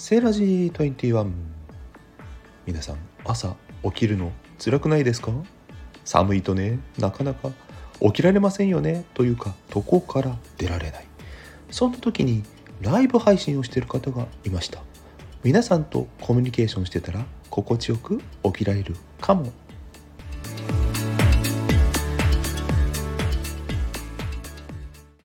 セーラジー21皆さん朝起きるの辛くないですか？寒いとねなかなか起きられませんよねというか床から出られない。そんな時にライブ配信をしている方がいました。皆さんとコミュニケーションしてたら心地よく起きられるかも